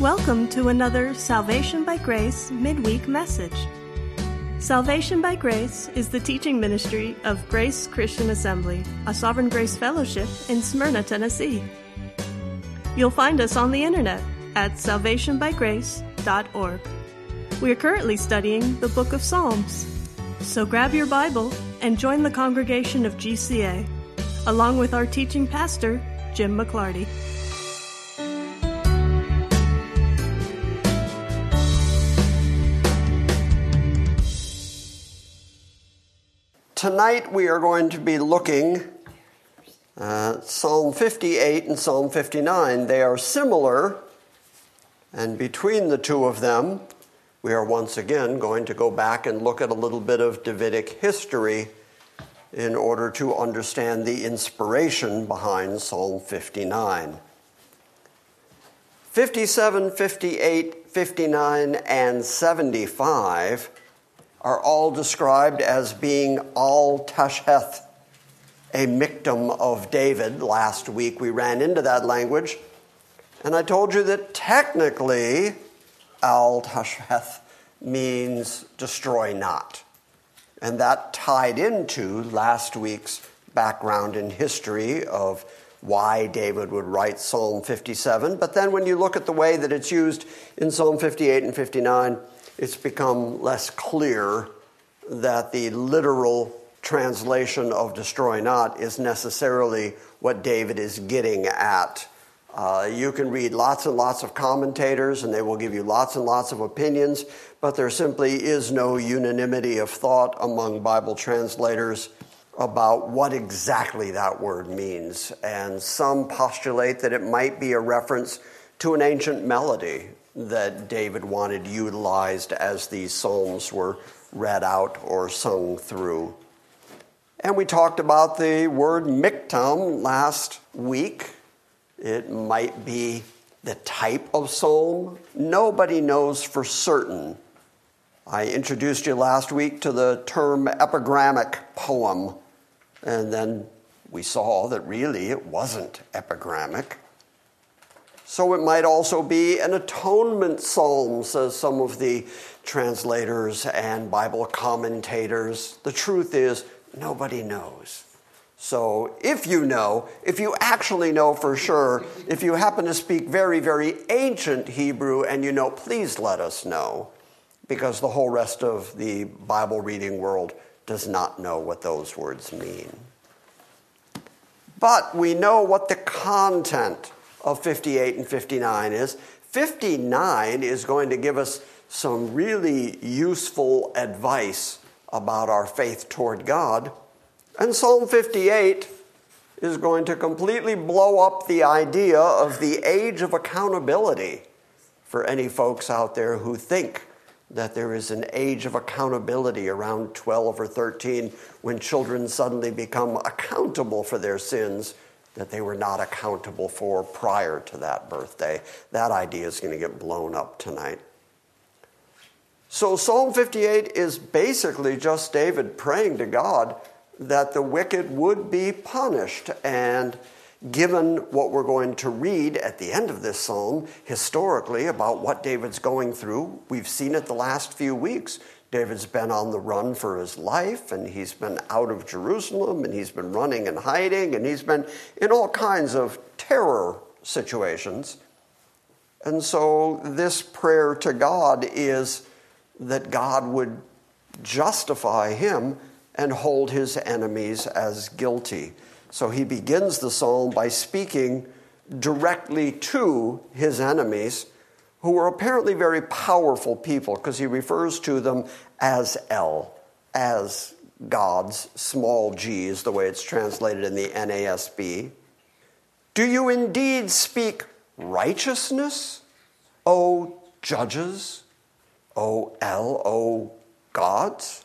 Welcome to another Salvation by Grace midweek message. Salvation by Grace is the teaching ministry of Grace Christian Assembly, a Sovereign Grace Fellowship in Smyrna, Tennessee. You'll find us on the internet at salvationbygrace.org. We are currently studying the book of Psalms. So grab your Bible and join the congregation of GCA, along with our teaching pastor, Jim McClarty. Tonight we are going to be looking at Psalm 58 and Psalm 59. They are similar, and between the two of them, we are once again going to go back and look at a little bit of Davidic history in order to understand the inspiration behind Psalm 59. 57, 58, 59, and 75 are all described as being al tasheth, a miktam of David. Last week we ran into that language, and I told you that technically al tasheth means destroy not. And that tied into last week's background and history of why David would write Psalm 57. But then when you look at the way that it's used in Psalm 58 and 59, it's become less clear that the literal translation of destroy not is necessarily what David is getting at. Uh, you can read lots and lots of commentators, and they will give you lots and lots of opinions, but there simply is no unanimity of thought among Bible translators about what exactly that word means. And some postulate that it might be a reference to an ancient melody that David wanted utilized as these psalms were read out or sung through. And we talked about the word miktam last week. It might be the type of psalm. Nobody knows for certain. I introduced you last week to the term epigrammic poem, and then we saw that really it wasn't epigrammic. So it might also be an atonement psalm, says some of the translators and Bible commentators. The truth is, nobody knows. So if you know, if you actually know for sure, if you happen to speak very, very ancient Hebrew and you know, please let us know, because the whole rest of the Bible reading world does not know what those words mean. But we know what the content of 58 and 59 is. 59 is going to give us some really useful advice about our faith toward God. And Psalm 58 is going to completely blow up the idea of the age of accountability for any folks out there who think that there is an age of accountability around 12 or 13 when children suddenly become accountable for their sins that they were not accountable for prior to that birthday. That idea is going to get blown up tonight. So, Psalm 58 is basically just David praying to God that the wicked would be punished. And given what we're going to read at the end of this psalm, historically, about what David's going through, we've seen it the last few weeks. David's been on the run for his life, and he's been out of Jerusalem, and he's been running and hiding, and he's been in all kinds of terror situations. And so, this prayer to God is that God would justify him and hold his enemies as guilty. So, he begins the psalm by speaking directly to his enemies who were apparently very powerful people because he refers to them as El, as gods, small g is the way it's translated in the NASB. Do you indeed speak righteousness, O judges, O El, O gods?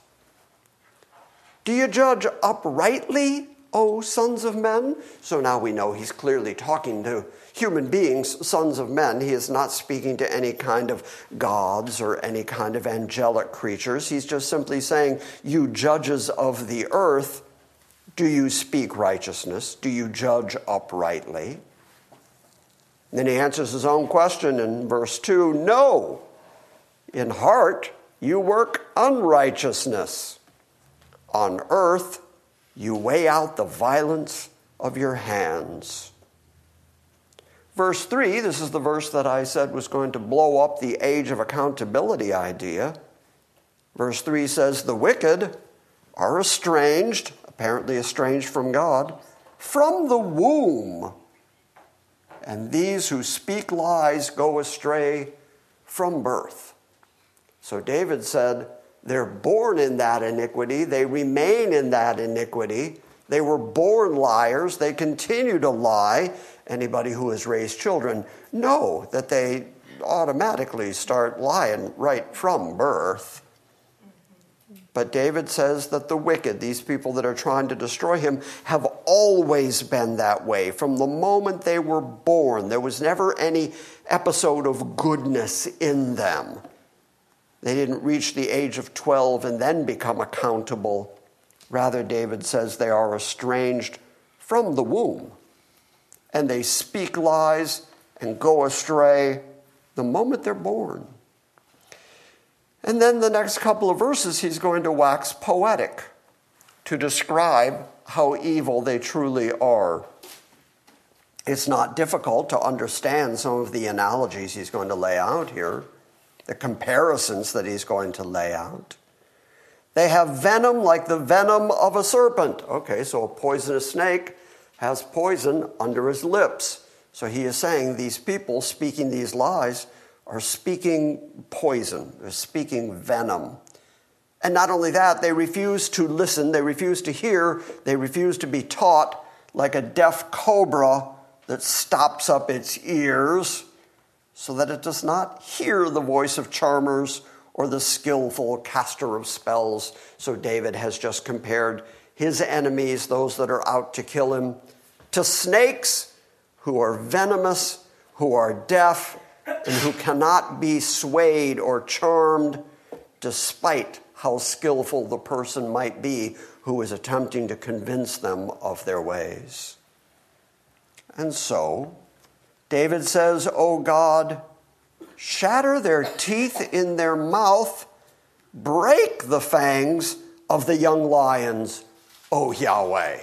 Do you judge uprightly, O sons of men? So now we know he's clearly talking to human beings, sons of men. He is not speaking to any kind of gods or any kind of angelic creatures. He's just simply saying, You judges of the earth, do you speak righteousness? Do you judge uprightly? then he answers his own question in verse 2 No, in heart you work unrighteousness. On earth you weigh out the violence of your hands. Verse 3, this is the verse that I said was going to blow up the age of accountability idea. Verse 3 says, The wicked are estranged, apparently estranged from God, from the womb. And these who speak lies go astray from birth. So David said, They're born in that iniquity, they remain in that iniquity. They were born liars, they continue to lie, anybody who has raised children know that they automatically start lying right from birth. But David says that the wicked, these people that are trying to destroy him, have always been that way. From the moment they were born, there was never any episode of goodness in them. They didn't reach the age of 12 and then become accountable. Rather, David says they are estranged from the womb and they speak lies and go astray the moment they're born. And then the next couple of verses, he's going to wax poetic to describe how evil they truly are. It's not difficult to understand some of the analogies he's going to lay out here, the comparisons that he's going to lay out. They have venom like the venom of a serpent. Okay, so a poisonous snake has poison under his lips. So he is saying these people speaking these lies are speaking poison, they're speaking venom. And not only that, they refuse to listen, they refuse to hear, they refuse to be taught like a deaf cobra that stops up its ears so that it does not hear the voice of charmers or the skillful caster of spells. So David has just compared his enemies, those that are out to kill him, to snakes who are venomous, who are deaf, and who cannot be swayed or charmed despite how skillful the person might be who is attempting to convince them of their ways. And so, David says, O God, shatter their teeth in their mouth, break the fangs of the young lions, O Yahweh.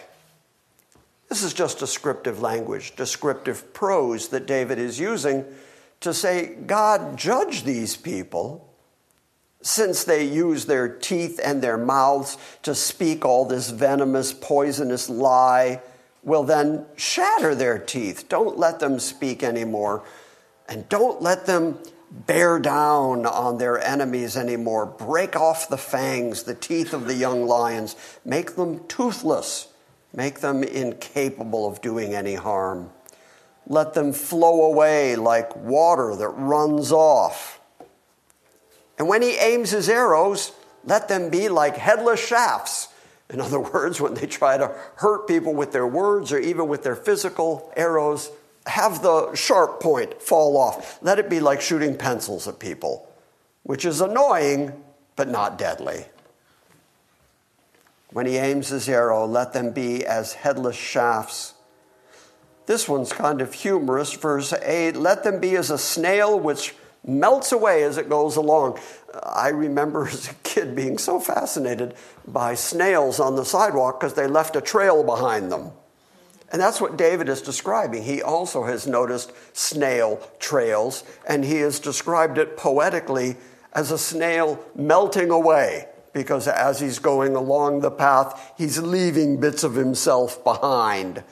This is just descriptive language, descriptive prose that David is using to say, God, judge these people since they use their teeth and their mouths to speak all this venomous, poisonous lie. Well, then shatter their teeth. Don't let them speak anymore. And don't let them bear down on their enemies anymore. Break off the fangs, the teeth of the young lions. Make them toothless Make them incapable of doing any harm. Let them flow away like water that runs off. And when he aims his arrows, let them be like headless shafts. In other words, when they try to hurt people with their words or even with their physical arrows, have the sharp point fall off. Let it be like shooting pencils at people, which is annoying but not deadly. When he aims his arrow, let them be as headless shafts. This one's kind of humorous. Verse 8 let them be as a snail which melts away as it goes along. Uh, I remember as a kid being so fascinated by snails on the sidewalk because they left a trail behind them. And that's what David is describing. He also has noticed snail trails, and he has described it poetically as a snail melting away because as he's going along the path, he's leaving bits of himself behind.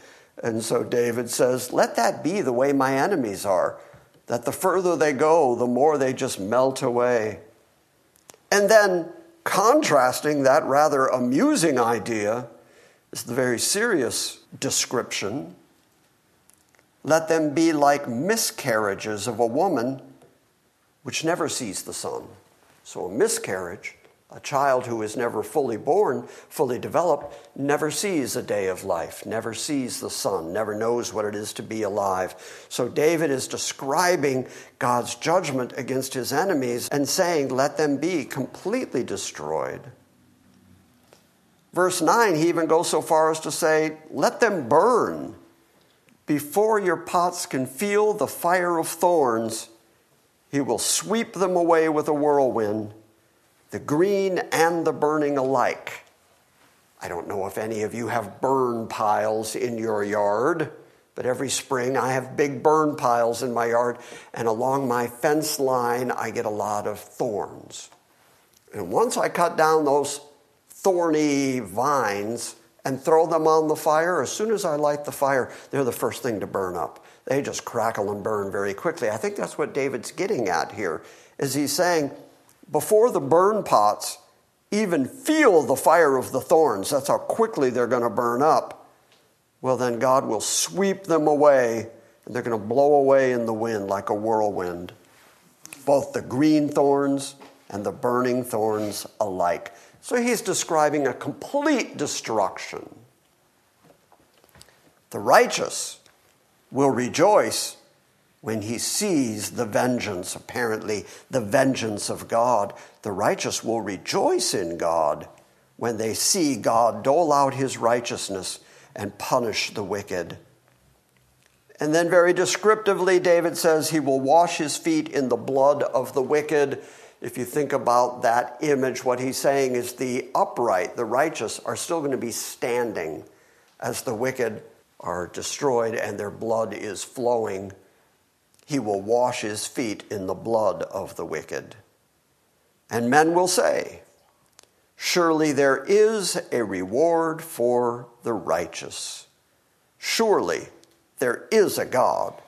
And so David says, Let that be the way my enemies are, that the further they go, the more they just melt away. And then, contrasting that rather amusing idea, is the very serious description. Let them be like miscarriages of a woman which never sees the sun. So, a miscarriage a child who is never fully born, fully developed, never sees a day of life, never sees the sun, never knows what it is to be alive. So David is describing God's judgment against his enemies and saying, Let them be completely destroyed. Verse 9, he even goes so far as to say, Let them burn. Before your pots can feel the fire of thorns, he will sweep them away with a whirlwind, the green and the burning alike. I don't know if any of you have burn piles in your yard, but every spring I have big burn piles in my yard, and along my fence line I get a lot of thorns. And once I cut down those thorny vines, and throw them on the fire. As soon as I light the fire, they're the first thing to burn up. They just crackle and burn very quickly. I think that's what David's getting at here. Is he's saying, before the burn pots even feel the fire of the thorns, that's how quickly they're going to burn up. Well, then God will sweep them away, and they're going to blow away in the wind like a whirlwind. Both the green thorns and the burning thorns alike. So he's describing a complete destruction. The righteous will rejoice when he sees the vengeance, apparently, the vengeance of God. The righteous will rejoice in God when they see God dole out his righteousness and punish the wicked. And then, very descriptively, David says he will wash his feet in the blood of the wicked if you think about that image, what he's saying is the upright, the righteous, are still going to be standing as the wicked are destroyed and their blood is flowing. He will wash his feet in the blood of the wicked. And men will say, Surely there is a reward for the righteous. Surely there is a God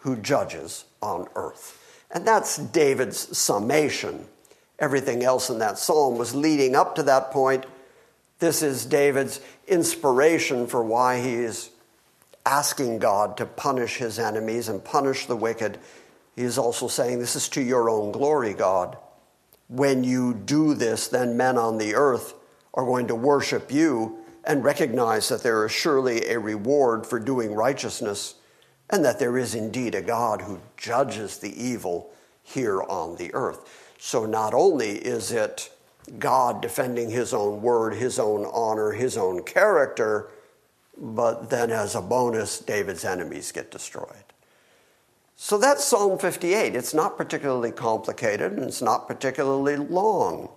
who judges on earth. And that's David's summation. Everything else in that psalm was leading up to that point. This is David's inspiration for why he is asking God to punish his enemies and punish the wicked. He is also saying, This is to your own glory, God. When you do this, then men on the earth are going to worship you and recognize that there is surely a reward for doing righteousness and that there is indeed a God who judges the evil here on the earth. So not only is it God defending his own word, his own honor, his own character, but then as a bonus, David's enemies get destroyed. So that's Psalm 58. It's not particularly complicated and it's not particularly long.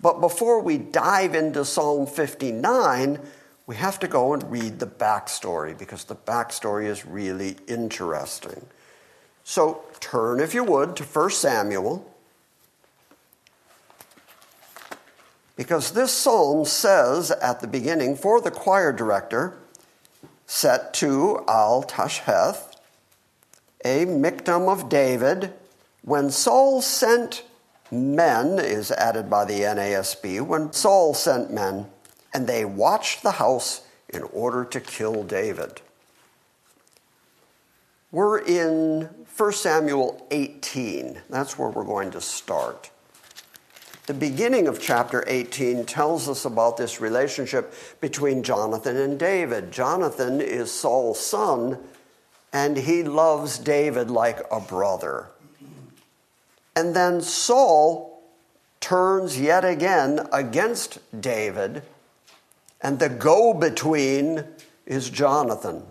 But before we dive into Psalm 59, we have to go and read the backstory because the backstory is really interesting. So turn, if you would, to 1 Samuel. Because this psalm says at the beginning, for the choir director, set to Al Tashheth, a Michtam of David, when Saul sent men, is added by the NASB, when Saul sent men and they watched the house in order to kill David. We're in 1 Samuel 18. That's where we're going to start. The beginning of chapter 18 tells us about this relationship between Jonathan and David. Jonathan is Saul's son, and he loves David like a brother. And then Saul turns yet again against David and the go between is Jonathan,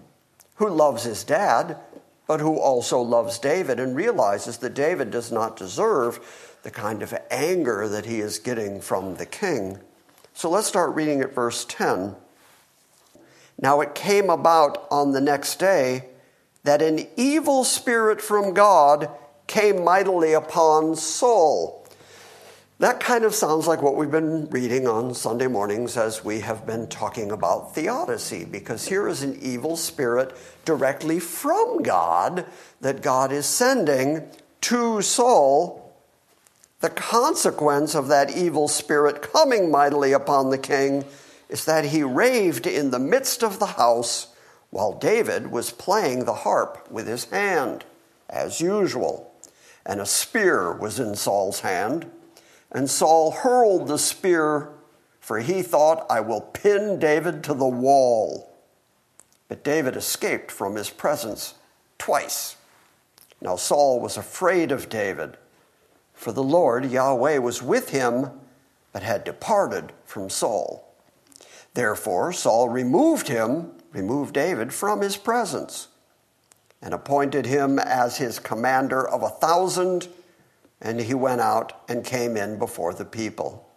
who loves his dad, but who also loves David and realizes that David does not deserve the kind of anger that he is getting from the king. So let's start reading at verse 10. Now it came about on the next day that an evil spirit from God came mightily upon Saul that kind of sounds like what we've been reading on Sunday mornings as we have been talking about theodicy, because here is an evil spirit directly from God that God is sending to Saul. The consequence of that evil spirit coming mightily upon the king is that he raved in the midst of the house while David was playing the harp with his hand, as usual. And a spear was in Saul's hand. And Saul hurled the spear, for he thought, I will pin David to the wall. But David escaped from his presence twice. Now Saul was afraid of David, for the Lord, Yahweh, was with him, but had departed from Saul. Therefore, Saul removed him, removed David from his presence. and appointed him as his commander of a thousand, and he went out and came in before the people.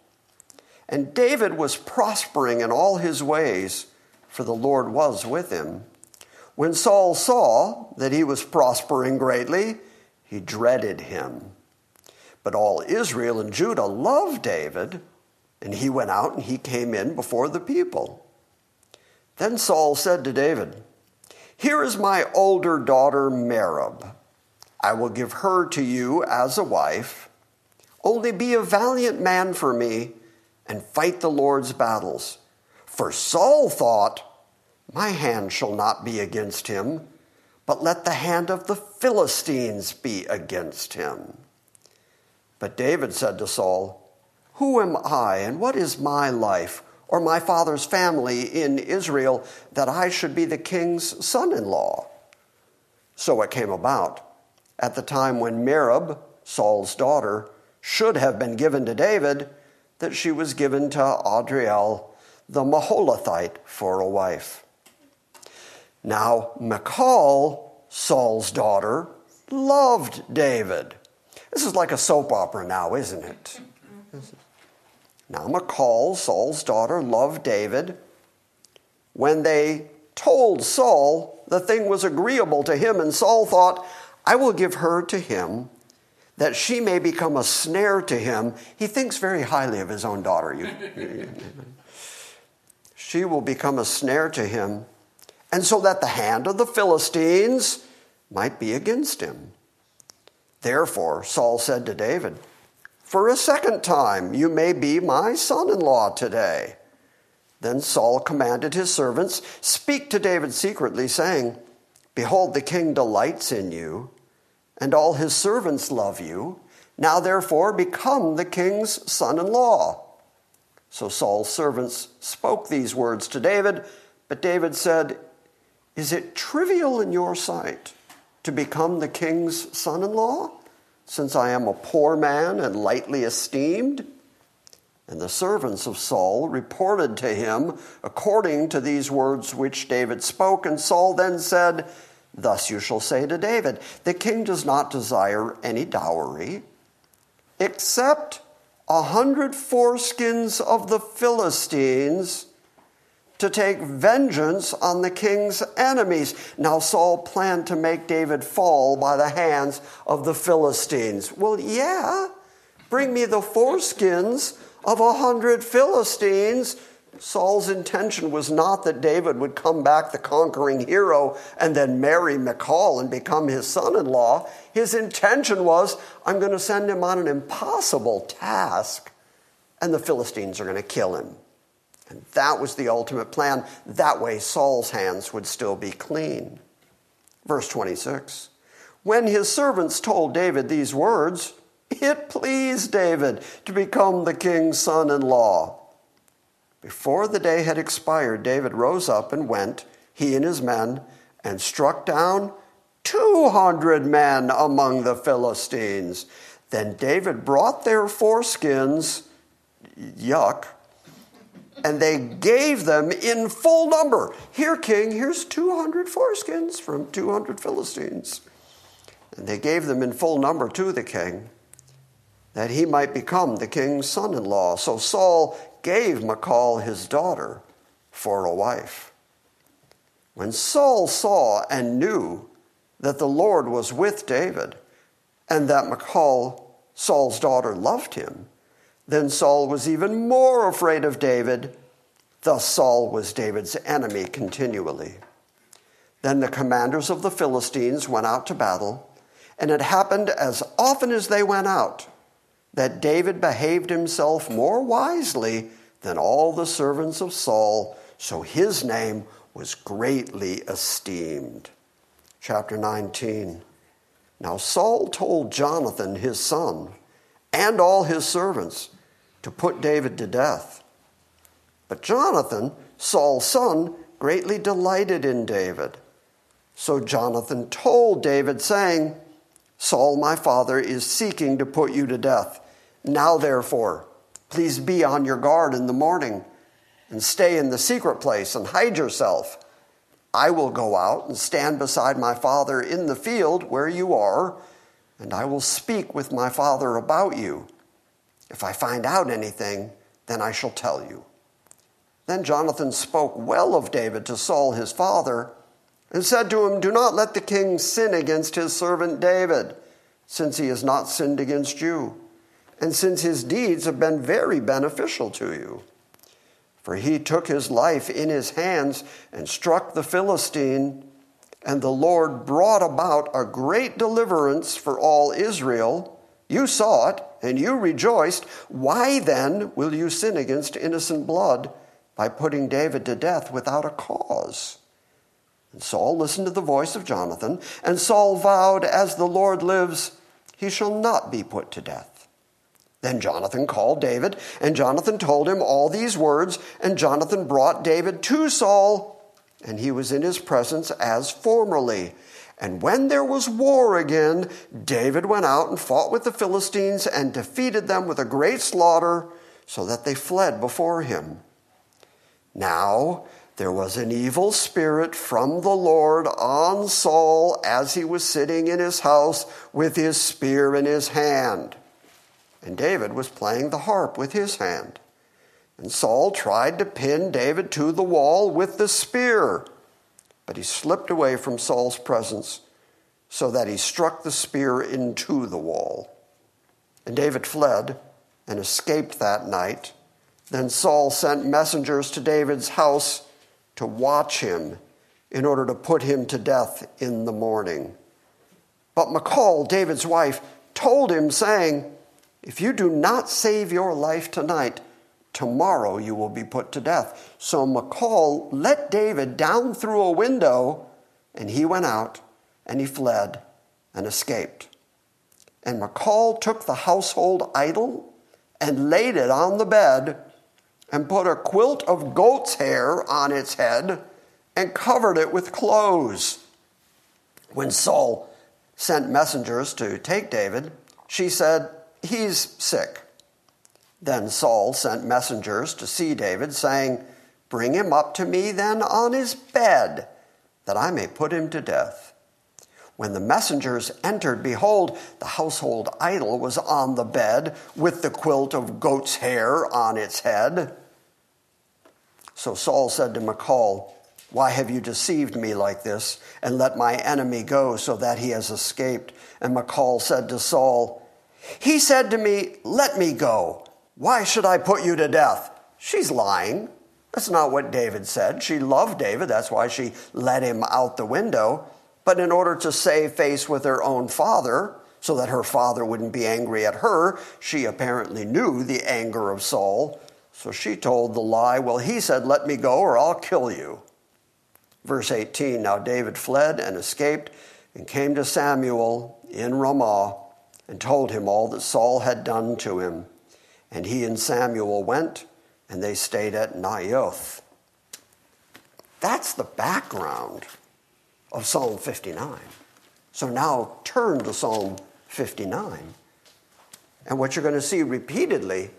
And David was prospering in all his ways, for the Lord was with him. When Saul saw that he was prospering greatly, he dreaded him. But all Israel and Judah loved David, and he went out and he came in before the people. Then Saul said to David, Here is my older daughter Merab. I will give her to you as a wife. Only be a valiant man for me and fight the Lord's battles. For Saul thought, My hand shall not be against him, but let the hand of the Philistines be against him. But David said to Saul, Who am I, and what is my life, or my father's family in Israel, that I should be the king's son in law? So it came about, at the time when Merab, Saul's daughter, should have been given to David, that she was given to Adriel the Meholathite for a wife. Now, Michal, Saul's daughter, loved David. This is like a soap opera now, isn't it? Now, Michal, Saul's daughter, loved David. When they told Saul the thing was agreeable to him, and Saul thought, I will give her to him that she may become a snare to him. He thinks very highly of his own daughter. She will become a snare to him, and so that the hand of the Philistines might be against him. Therefore, Saul said to David, For a second time you may be my son in law today. Then Saul commanded his servants, Speak to David secretly, saying, Behold, the king delights in you and all his servants love you. Now, therefore, become the king's son in law. So Saul's servants spoke these words to David, but David said, Is it trivial in your sight to become the king's son in law, since I am a poor man and lightly esteemed? And the servants of Saul reported to him according to these words which David spoke. And Saul then said, Thus you shall say to David, The king does not desire any dowry, except a hundred foreskins of the Philistines to take vengeance on the king's enemies. Now, Saul planned to make David fall by the hands of the Philistines. Well, yeah, bring me the foreskins of a hundred Philistines Saul's intention was not that David would come back the conquering hero and then marry Michal and become his son in law. His intention was, I'm going to send him on an impossible task, and the Philistines are going to kill him. And that was the ultimate plan. That way, Saul's hands would still be clean. Verse 26 When his servants told David these words, it pleased David to become the king's son in law. Before the day had expired, David rose up and went, he and his men, and struck down 200 men among the Philistines. Then David brought their foreskins, yuck, and they gave them in full number. Here, king, here's 200 foreskins from 200 Philistines. And they gave them in full number to the king, that he might become the king's son in law. So Saul gave Michal his daughter for a wife. When Saul saw and knew that the Lord was with David and that Michal, Saul's daughter, loved him, then Saul was even more afraid of David. Thus, Saul was David's enemy continually. Then the commanders of the Philistines went out to battle, and it happened as often as they went out that David behaved himself more wisely than all the servants of Saul, so his name was greatly esteemed. Chapter 19. Now Saul told Jonathan, his son, and all his servants to put David to death. But Jonathan, Saul's son, greatly delighted in David. So Jonathan told David, saying, Saul, my father, is seeking to put you to death. Now, therefore, Please be on your guard in the morning and stay in the secret place and hide yourself. I will go out and stand beside my father in the field where you are, and I will speak with my father about you. If I find out anything, then I shall tell you. Then Jonathan spoke well of David to Saul his father, and said to him, Do not let the king sin against his servant David, since he has not sinned against you, and since his deeds have been very beneficial to you. For he took his life in his hands and struck the Philistine, and the Lord brought about a great deliverance for all Israel. You saw it, and you rejoiced. Why then will you sin against innocent blood by putting David to death without a cause? And Saul listened to the voice of Jonathan, and Saul vowed, As the Lord lives, he shall not be put to death. Then Jonathan called David, and Jonathan told him all these words, and Jonathan brought David to Saul, and he was in his presence as formerly. And when there was war again, David went out and fought with the Philistines and defeated them with a great slaughter, so that they fled before him. Now there was an evil spirit from the Lord on Saul as he was sitting in his house with his spear in his hand and David was playing the harp with his hand. And Saul tried to pin David to the wall with the spear, but he slipped away from Saul's presence so that he struck the spear into the wall. And David fled and escaped that night. Then Saul sent messengers to David's house to watch him in order to put him to death in the morning. But Michal, David's wife, told him, saying, if you do not save your life tonight, tomorrow you will be put to death. So Michal let David down through a window, and he went out and he fled and escaped. And Michal took the household idol and laid it on the bed and put a quilt of goat's hair on its head and covered it with clothes. When Saul sent messengers to take David, she said, He's sick. Then Saul sent messengers to see David, saying, Bring him up to me then on his bed, that I may put him to death. When the messengers entered, behold, the household idol was on the bed with the quilt of goat's hair on its head. So Saul said to Michal, Why have you deceived me like this, and let my enemy go so that he has escaped? And Michal said to Saul, he said to me, Let me go. Why should I put you to death? She's lying. That's not what David said. She loved David. That's why she let him out the window. But in order to save face with her own father, so that her father wouldn't be angry at her, she apparently knew the anger of Saul. So she told the lie, Well, he said, Let me go or I'll kill you. Verse 18 Now David fled and escaped and came to Samuel in Ramah and told him all that Saul had done to him. And he and Samuel went, and they stayed at Naioth. That's the background of Psalm 59. So now turn to Psalm 59. And what you're going to see repeatedly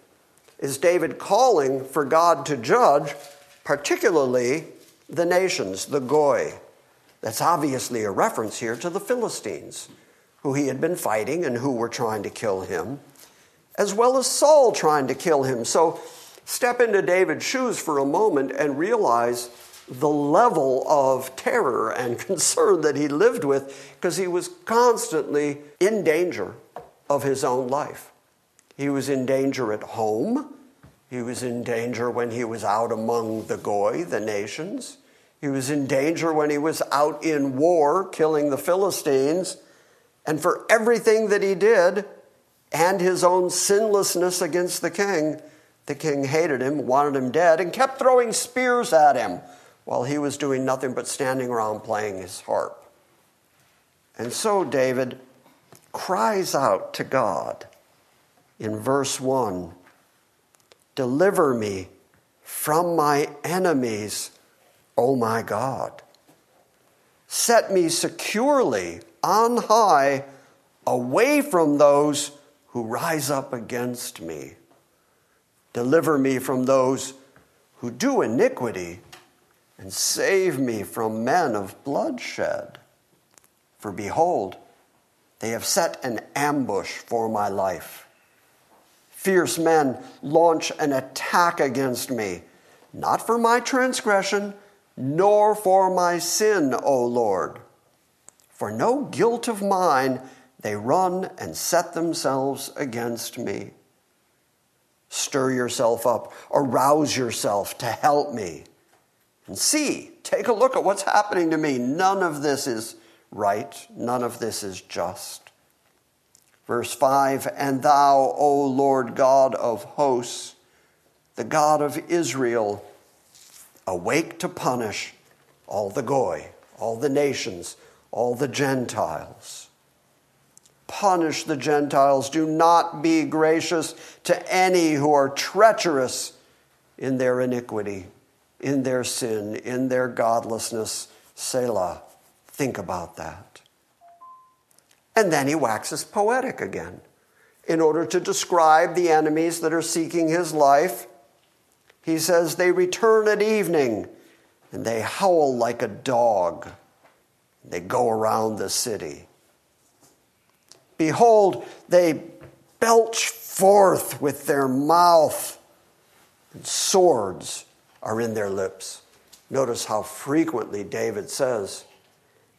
is David calling for God to judge, particularly the nations, the Goy. That's obviously a reference here to the Philistines who he had been fighting and who were trying to kill him, as well as Saul trying to kill him. So step into David's shoes for a moment and realize the level of terror and concern that he lived with because he was constantly in danger of his own life. He was in danger at home. He was in danger when he was out among the Goy, the nations. He was in danger when he was out in war, killing the Philistines and for everything that he did and his own sinlessness against the king, the king hated him, wanted him dead, and kept throwing spears at him while he was doing nothing but standing around playing his harp. And so David cries out to God in verse 1 Deliver me from my enemies, O my God. Set me securely on high, away from those who rise up against me. Deliver me from those who do iniquity and save me from men of bloodshed. For behold, they have set an ambush for my life. Fierce men launch an attack against me, not for my transgression, nor for my sin, O Lord. For no guilt of mine, they run and set themselves against me. Stir yourself up, arouse yourself to help me. And see, take a look at what's happening to me. None of this is right, none of this is just. Verse 5 And thou, O Lord God of hosts, the God of Israel, awake to punish all the Goy, all the nations, all the Gentiles. Punish the Gentiles. Do not be gracious to any who are treacherous in their iniquity, in their sin, in their godlessness. Selah. Think about that. And then he waxes poetic again in order to describe the enemies that are seeking his life. He says, They return at evening and they howl like a dog. They go around the city. Behold, they belch forth with their mouth, and swords are in their lips. Notice how frequently David says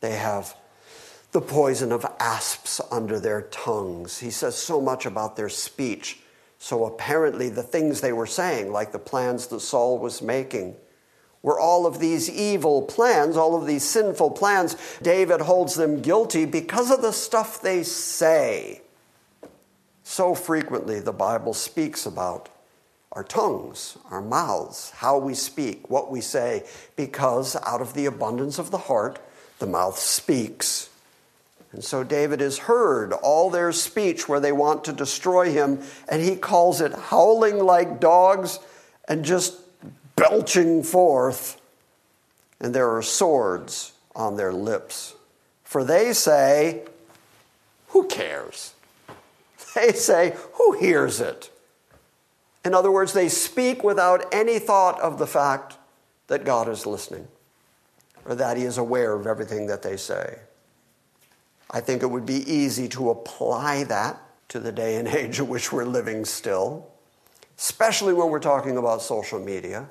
they have the poison of asps under their tongues. He says so much about their speech. So apparently, the things they were saying, like the plans that Saul was making, were all of these evil plans, all of these sinful plans. David holds them guilty because of the stuff they say. So frequently, the Bible speaks about our tongues, our mouths, how we speak, what we say, because out of the abundance of the heart, the mouth speaks. And so David has heard all their speech where they want to destroy him, and he calls it howling like dogs and just belching forth, and there are swords on their lips. For they say, Who cares? They say, Who hears it? In other words, they speak without any thought of the fact that God is listening or that He is aware of everything that they say. I think it would be easy to apply that to the day and age in which we're living still, especially when we're talking about social media.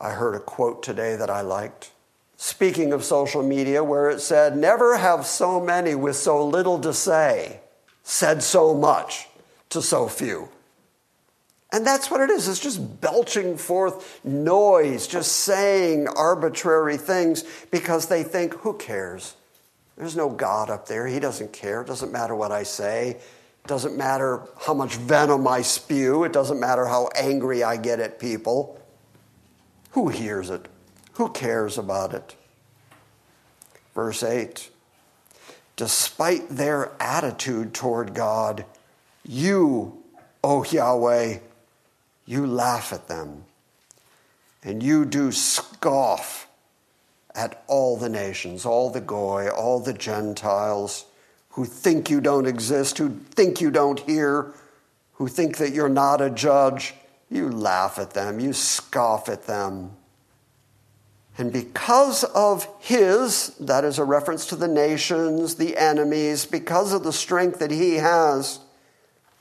I heard a quote today that I liked. Speaking of social media, where it said, Never have so many with so little to say said so much to so few. And that's what it is. It's just belching forth noise, just saying arbitrary things because they think, who cares? There's no God up there. He doesn't care. It doesn't matter what I say. It doesn't matter how much venom I spew. It doesn't matter how angry I get at people. Who hears it? Who cares about it? Verse 8 Despite their attitude toward God, you, O Yahweh, you laugh at them, and you do scoff at all the nations, all the Goy, all the Gentiles who think you don't exist, who think you don't hear, who think that you're not a judge. You laugh at them, you scoff at them. And because of his, that is a reference to the nations, the enemies, because of the strength that he has,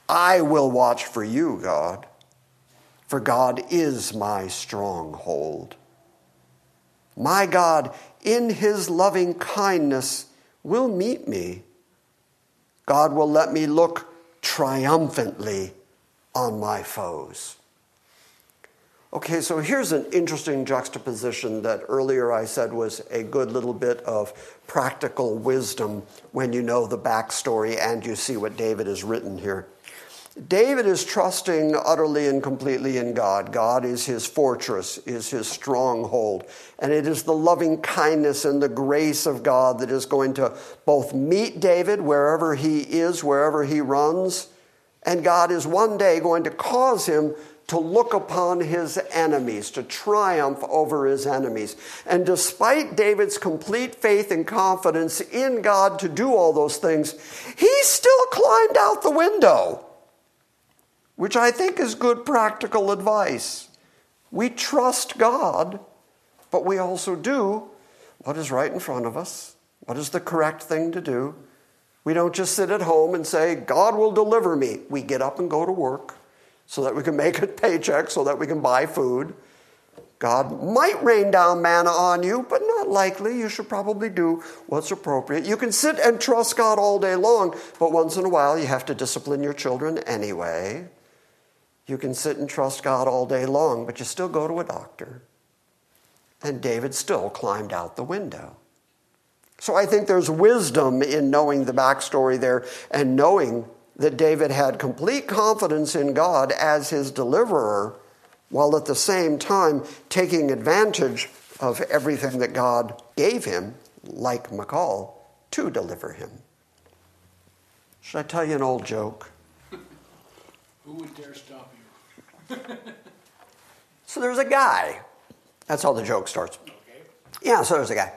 I will watch for you, God, for God is my stronghold. My God, in his loving kindness, will meet me. God will let me look triumphantly on my foes. Okay, so here's an interesting juxtaposition that earlier I said was a good little bit of practical wisdom when you know the backstory and you see what David has written here. David is trusting utterly and completely in God. God is his fortress, is his stronghold. And it is the loving kindness and the grace of God that is going to both meet David wherever he is, wherever he runs, and God is one day going to cause him to look upon his enemies, to triumph over his enemies. And despite David's complete faith and confidence in God to do all those things, he still climbed out the window, which I think is good practical advice. We trust God but we also do what is right in front of us, what is the correct thing to do. We don't just sit at home and say, God will deliver me. We get up and go to work so that we can make a paycheck, so that we can buy food. God might rain down manna on you, but not likely. You should probably do what's appropriate. You can sit and trust God all day long, but once in a while you have to discipline your children anyway. You can sit and trust God all day long, but you still go to a doctor. And David still climbed out the window. So I think there's wisdom in knowing the backstory there and knowing that David had complete confidence in God as his deliverer while at the same time taking advantage of everything that God gave him, like Michal, to deliver him. Should I tell you an old joke? Who would dare stop you? so there's a guy. That's how the joke starts. Okay. Yeah, so there's a guy.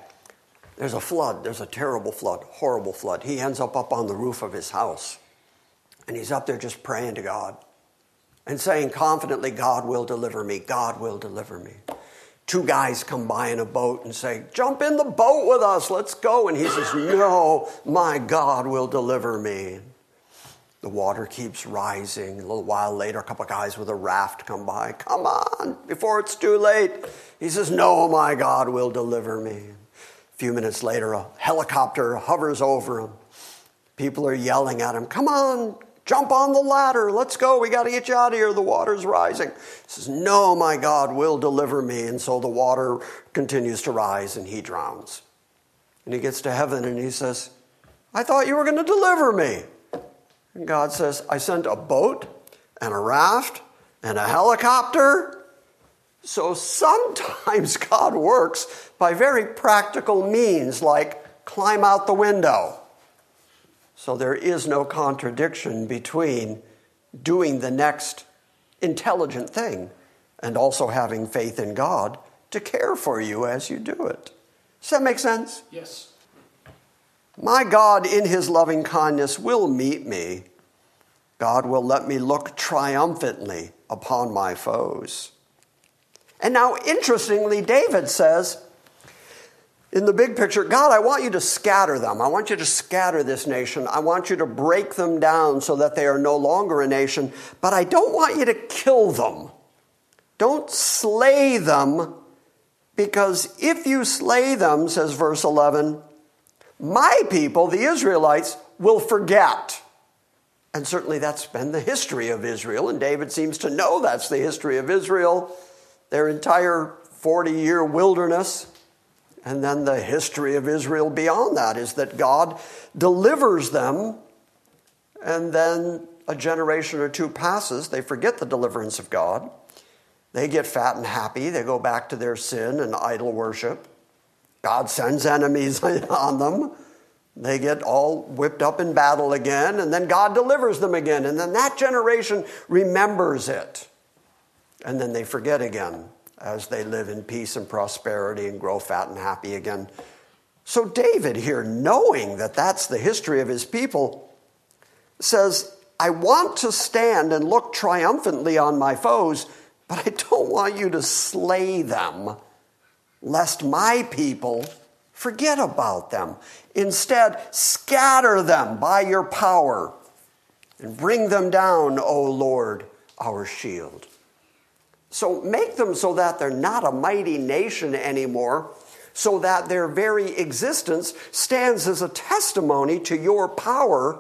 There's a flood. There's a terrible flood, horrible flood. He ends up up on the roof of his house. And he's up there just praying to God and saying confidently, God will deliver me, God will deliver me. Two guys come by in a boat and say, Jump in the boat with us, let's go. And he says, No, my God will deliver me. The water keeps rising. A little while later, a couple of guys with a raft come by. Come on, before it's too late. He says, No, my God will deliver me. A few minutes later, a helicopter hovers over him. People are yelling at him, Come on, Jump on the ladder. Let's go. We got to get you out of here. The water's rising. He says, No, my God will deliver me. And so the water continues to rise and he drowns. And he gets to heaven and he says, I thought you were going to deliver me. And God says, I sent a boat and a raft and a helicopter. So sometimes God works by very practical means, like climb out the window. So there is no contradiction between doing the next intelligent thing and also having faith in God to care for you as you do it. Does that make sense? Yes. My God, in his loving kindness, will meet me. God will let me look triumphantly upon my foes. And now, interestingly, David says, in the big picture, God, I want you to scatter them. I want you to scatter this nation. I want you to break them down so that they are no longer a nation, but I don't want you to kill them. Don't slay them, because if you slay them, says verse 11, my people, the Israelites, will forget. And certainly that's been the history of Israel, and David seems to know that's the history of Israel, their entire 40 year wilderness. And then the history of Israel beyond that is that God delivers them, and then a generation or two passes, they forget the deliverance of God. They get fat and happy, they go back to their sin and idol worship. God sends enemies on them. They get all whipped up in battle again, and then God delivers them again. And then that generation remembers it. And then they forget again as they live in peace and prosperity and grow fat and happy again. So, David here, knowing that that's the history of his people, says, I want to stand and look triumphantly on my foes, but I don't want you to slay them, lest my people forget about them. Instead, scatter them by your power and bring them down, O Lord, our shield. So make them so that they're not a mighty nation anymore, so that their very existence stands as a testimony to your power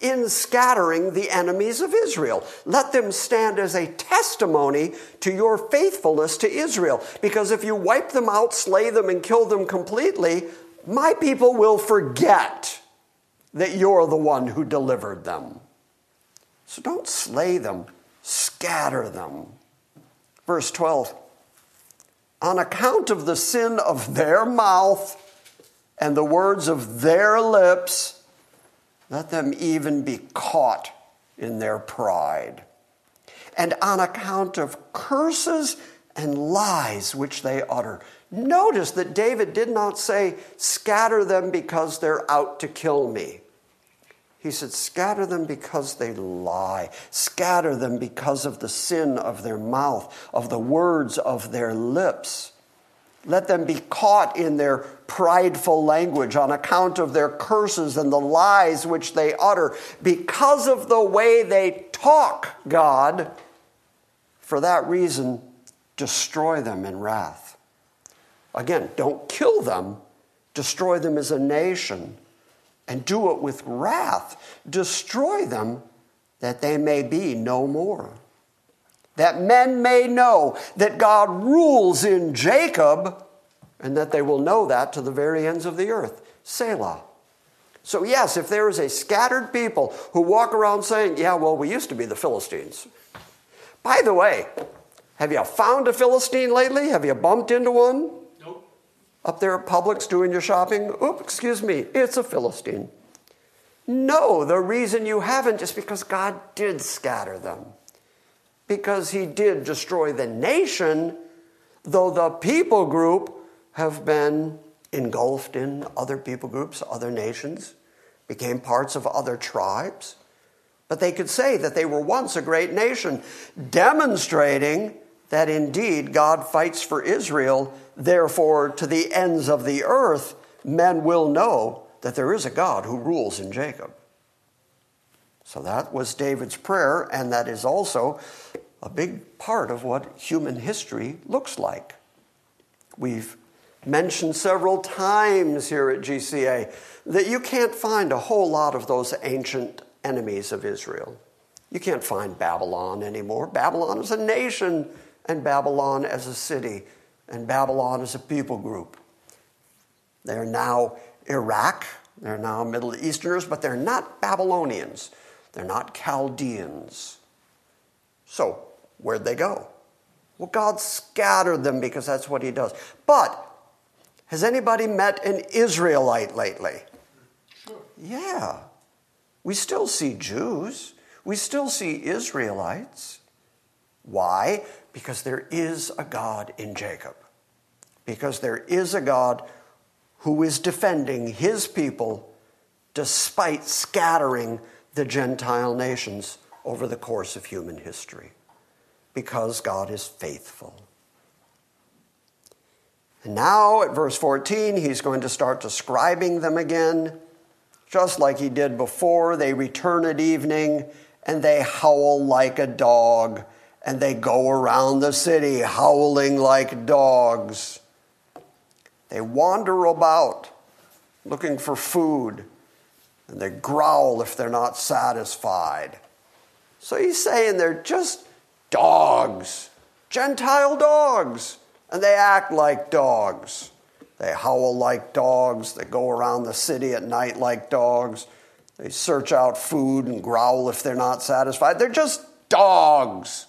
in scattering the enemies of Israel. Let them stand as a testimony to your faithfulness to Israel. Because if you wipe them out, slay them, and kill them completely, my people will forget that you're the one who delivered them. So don't slay them, scatter them. Verse 12 On account of the sin of their mouth and the words of their lips, let them even be caught in their pride. And on account of curses and lies which they utter. Notice that David did not say, scatter them because they're out to kill me. He said, Scatter them because they lie. Scatter them because of the sin of their mouth, of the words of their lips. Let them be caught in their prideful language on account of their curses and the lies which they utter. Because of the way they talk, God, for that reason, destroy them in wrath. Again, don't kill them, destroy them as a nation, and do it with wrath. Destroy them that they may be no more. That men may know that God rules in Jacob, and that they will know that to the very ends of the earth. Selah. So, yes, if there is a scattered people who walk around saying, Yeah, well, we used to be the Philistines. By the way, have you found a Philistine lately? Have you bumped into one? Up there at Publix doing your shopping? Oop, excuse me, it's a Philistine. No, the reason you haven't is because God did scatter them. Because he did destroy the nation, though the people group have been engulfed in other people groups, other nations, became parts of other tribes. But they could say that they were once a great nation, demonstrating that indeed God fights for Israel. Therefore, to the ends of the earth, men will know that there is a God who rules in Jacob. So that was David's prayer, and that is also a big part of what human history looks like. We've mentioned several times here at GCA that you can't find a whole lot of those ancient enemies of Israel. You can't find Babylon anymore. Babylon is a nation, and Babylon as a city, and Babylon as a people group. They're now Iraq, they're now Middle Easterners, but they're not Babylonians, they're not Chaldeans. So, where'd they go? Well, God scattered them because that's what He does. But has anybody met an Israelite lately? Sure. Yeah. We still see Jews. We still see Israelites. Why? Because there is a God in Jacob. Because there is a God who is defending his people despite scattering the Gentile nations over the course of human history. Because God is faithful. And now at verse 14, he's going to start describing them again. Just like he did before, they return at evening and they howl like a dog, and they go around the city howling like dogs. They wander about looking for food, and they growl if they're not satisfied. So he's saying they're just dogs, Gentile dogs and they act like dogs. They howl like dogs. They go around the city at night like dogs. They search out food and growl if they're not satisfied. They're just dogs.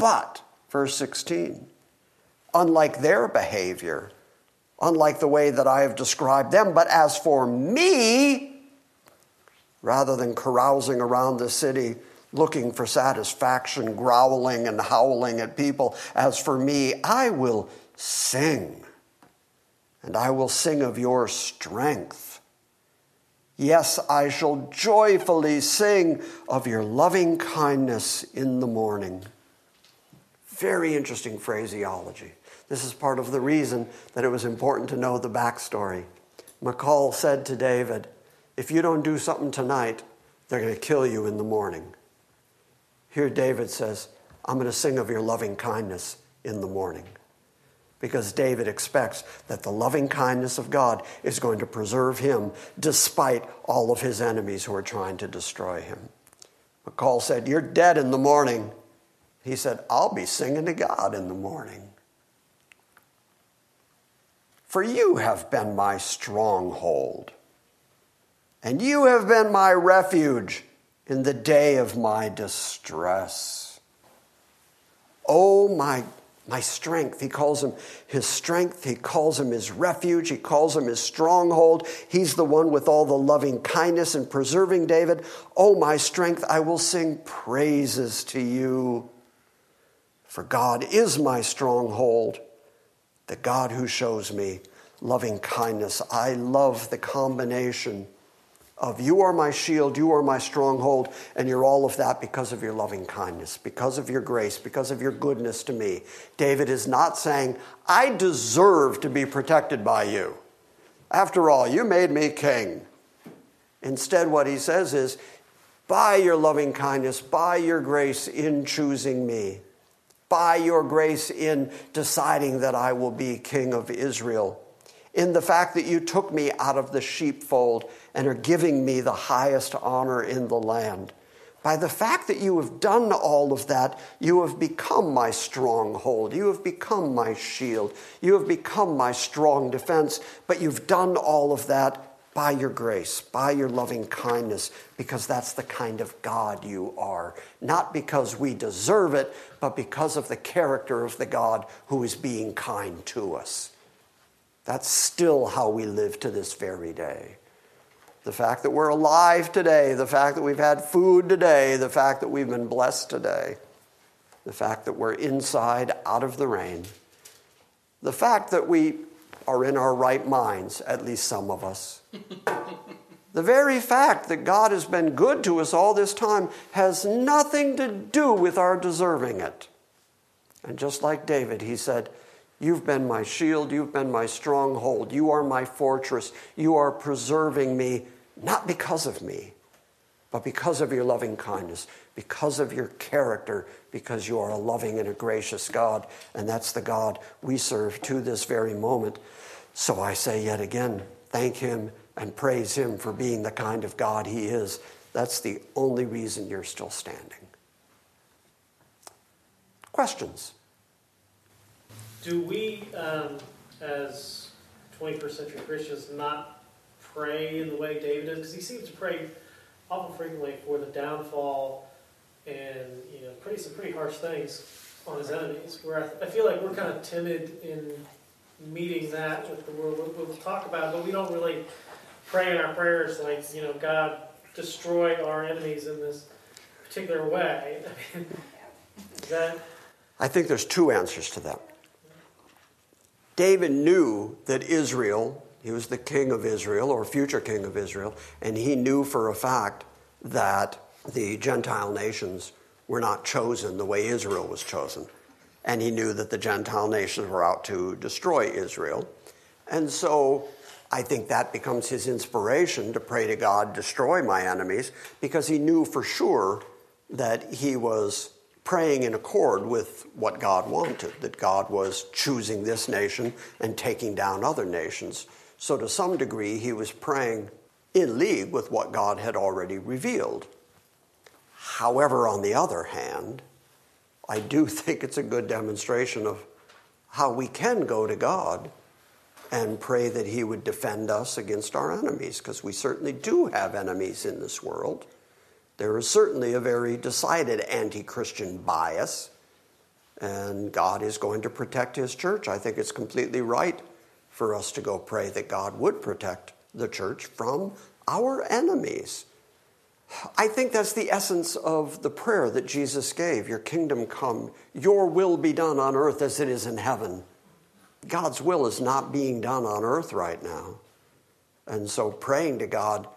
But, verse 16, unlike their behavior, unlike the way that I have described them, but as for me, rather than carousing around the city, looking for satisfaction, growling and howling at people. As for me, I will sing, and I will sing of your strength. Yes, I shall joyfully sing of your loving kindness in the morning. Very interesting phraseology. This is part of the reason that it was important to know the backstory. Michal said to David, If you don't do something tonight, they're going to kill you in the morning. Here, David says, I'm going to sing of your loving kindness in the morning. Because David expects that the loving kindness of God is going to preserve him despite all of his enemies who are trying to destroy him. Michal said, You're dead in the morning. He said, I'll be singing to God in the morning. For you have been my stronghold, and you have been my refuge in the day of my distress. Oh, my, my strength. He calls him his strength. He calls him his refuge. He calls him his stronghold. He's the one with all the loving kindness and preserving David. Oh, my strength, I will sing praises to you. For God is my stronghold, the God who shows me loving kindness. I love the combination of you are my shield, you are my stronghold, and you're all of that because of your loving kindness, because of your grace, because of your goodness to me. David is not saying, I deserve to be protected by you. After all, you made me king. Instead, what he says is, by your loving kindness, by your grace in choosing me, by your grace in deciding that I will be king of Israel, in the fact that you took me out of the sheepfold and are giving me the highest honor in the land. By the fact that you have done all of that, you have become my stronghold. You have become my shield. You have become my strong defense. But you've done all of that by your grace, by your loving kindness, because that's the kind of God you are. Not because we deserve it, but because of the character of the God who is being kind to us. That's still how we live to this very day. The fact that we're alive today, the fact that we've had food today, the fact that we've been blessed today, the fact that we're inside out of the rain, the fact that we are in our right minds, at least some of us. the very fact that God has been good to us all this time has nothing to do with our deserving it. And just like David, he said, You've been my shield. You've been my stronghold. You are my fortress. You are preserving me, not because of me, but because of your loving kindness, because of your character, because you are a loving and a gracious God. And that's the God we serve to this very moment. So I say yet again, thank Him and praise Him for being the kind of God He is. That's the only reason you're still standing. Questions? Do we, um, as 21st century Christians, not pray in the way David did? Because he seems to pray often frequently for the downfall and you know pretty some pretty harsh things on his enemies. Where I, I feel like we're kind of timid in meeting that with the world. We'll, we'll talk about it, but we don't really pray in our prayers like you know God destroy our enemies in this particular way. I mean, that I think there's two answers to that. David knew that Israel, he was the king of Israel or future king of Israel, and he knew for a fact that the Gentile nations were not chosen the way Israel was chosen. And he knew that the Gentile nations were out to destroy Israel. And so I think that becomes his inspiration to pray to God, destroy my enemies, because he knew for sure that he was praying in accord with what God wanted, that God was choosing this nation and taking down other nations. So, to some degree, he was praying in league with what God had already revealed. However, on the other hand, I do think it's a good demonstration of how we can go to God and pray that He would defend us against our enemies, because we certainly do have enemies in this world. There is certainly a very decided anti Christian bias, and God is going to protect His church. I think it's completely right for us to go pray that God would protect the church from our enemies. I think that's the essence of the prayer that Jesus gave Your kingdom come, your will be done on earth as it is in heaven. God's will is not being done on earth right now. And so praying to God,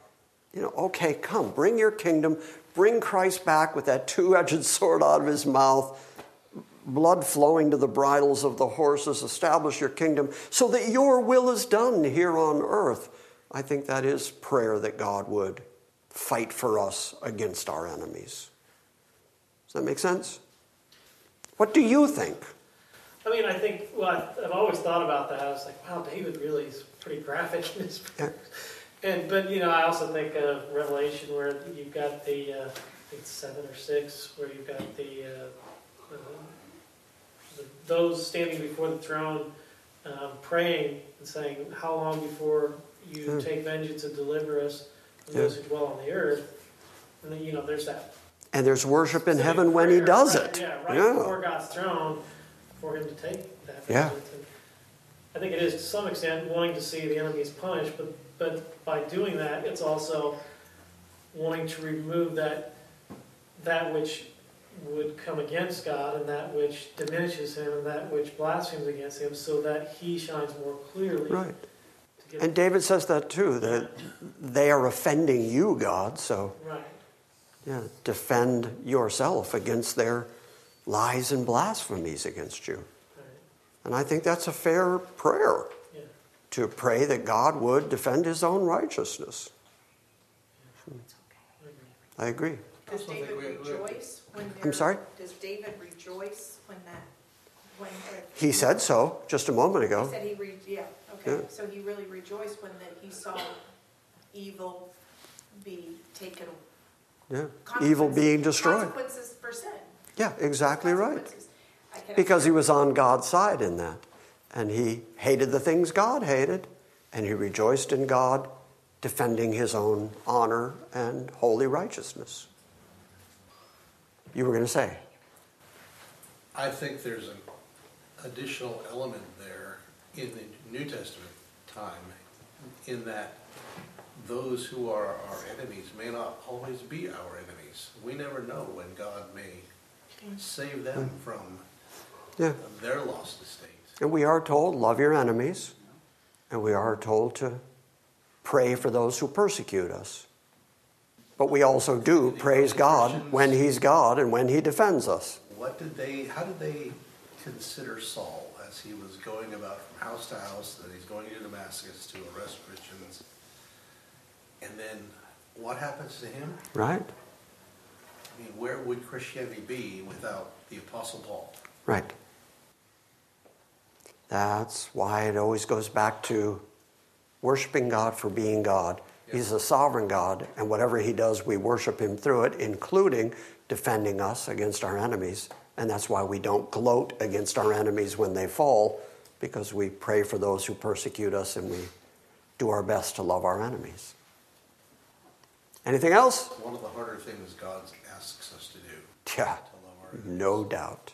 you know, okay, come, bring your kingdom, bring Christ back with that two edged sword out of his mouth, blood flowing to the bridles of the horses, establish your kingdom so that your will is done here on earth. I think that is prayer that God would fight for us against our enemies. Does that make sense? What do you think? I mean, I think, well, I've always thought about that. I was like, wow, David really is pretty graphic in his yeah. And but you know, I also think of Revelation where you've got the uh, I think seven or six where you've got the, uh, the those standing before the throne um, praying and saying, "How long before you mm. take vengeance and deliver us from yeah. those who dwell on the earth?" And then you know, there's that. And there's worship in heaven when he does right, it. Yeah, right yeah. before God's throne, for him to take that. Yeah. I think it is to some extent wanting to see the enemies punished, but but by doing that, it's also wanting to remove that that which would come against God and that which diminishes him and that which blasphemes against him so that he shines more clearly right. to And David says that too, that they are offending you, God, so right. yeah, defend yourself against their lies and blasphemies against you. Right. And I think that's a fair prayer Yeah. to pray that God would defend his own righteousness. I agree. I agree. Does David we- we- rejoice when they're? I'm sorry? Does David rejoice when that, when? He said so just a moment He ago. said he re, yeah, okay, Yeah. so he really rejoiced when that he saw evil be taken, Yeah. Evil being destroyed. Consequences for sin. Yeah, exactly right. Consequences. I can- Because he was on God's side in that. And he hated the things God hated, and he rejoiced in God defending his own honor and holy righteousness. You were going to say? I think there's an additional element there in the New Testament time, in that those who are our enemies may not always be our enemies. We never know when God may save them hmm. from Yeah. their lost estate. And we are told, love your enemies. And we are told to pray for those who persecute us. But we also do praise God when He's God and when He defends us. What did they, how did they consider Saul as he was going about from house to house, that he's going to Damascus to arrest Christians? And then what happens to him? Right? I mean, where would Christianity be without the Apostle Paul? Right. That's why it always goes back to worshiping God for being God. He's a sovereign God, and whatever He does, we worship Him through it, including defending us against our enemies. And that's why we don't gloat against our enemies when they fall, because we pray for those who persecute us and we do our best to love our enemies. Anything else? One of the harder things God asks us to do, Yeah, to love our no doubt.